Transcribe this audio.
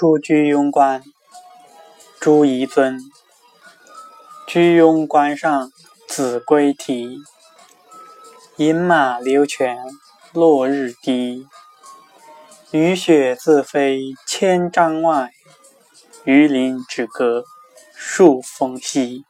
出居庸关，朱彝尊。居庸关上子规啼，饮马流泉落日低。雨雪自飞千丈外，鱼林只隔数峰西。